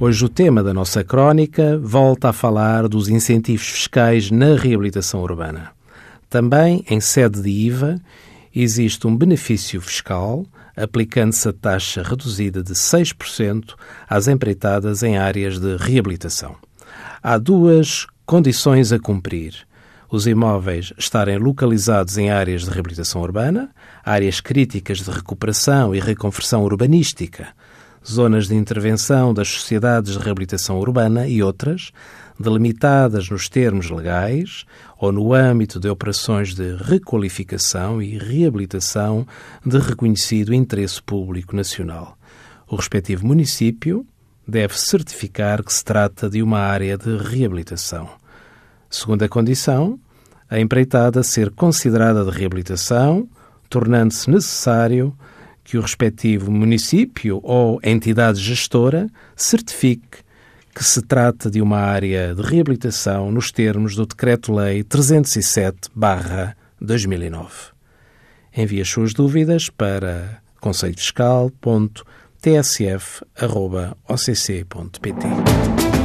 Hoje o tema da nossa crónica volta a falar dos incentivos fiscais na reabilitação urbana. Também, em sede de IVA, existe um benefício fiscal aplicando-se a taxa reduzida de 6% às empreitadas em áreas de reabilitação. Há duas condições a cumprir. Os imóveis estarem localizados em áreas de reabilitação urbana, áreas críticas de recuperação e reconversão urbanística, zonas de intervenção das sociedades de reabilitação urbana e outras, delimitadas nos termos legais ou no âmbito de operações de requalificação e reabilitação de reconhecido interesse público nacional. O respectivo município deve certificar que se trata de uma área de reabilitação. Segunda condição, a empreitada ser considerada de reabilitação, tornando-se necessário que o respectivo município ou entidade gestora certifique que se trata de uma área de reabilitação nos termos do Decreto-Lei 307-2009. Envie as suas dúvidas para conselhofiscal.tsf.occ.pt.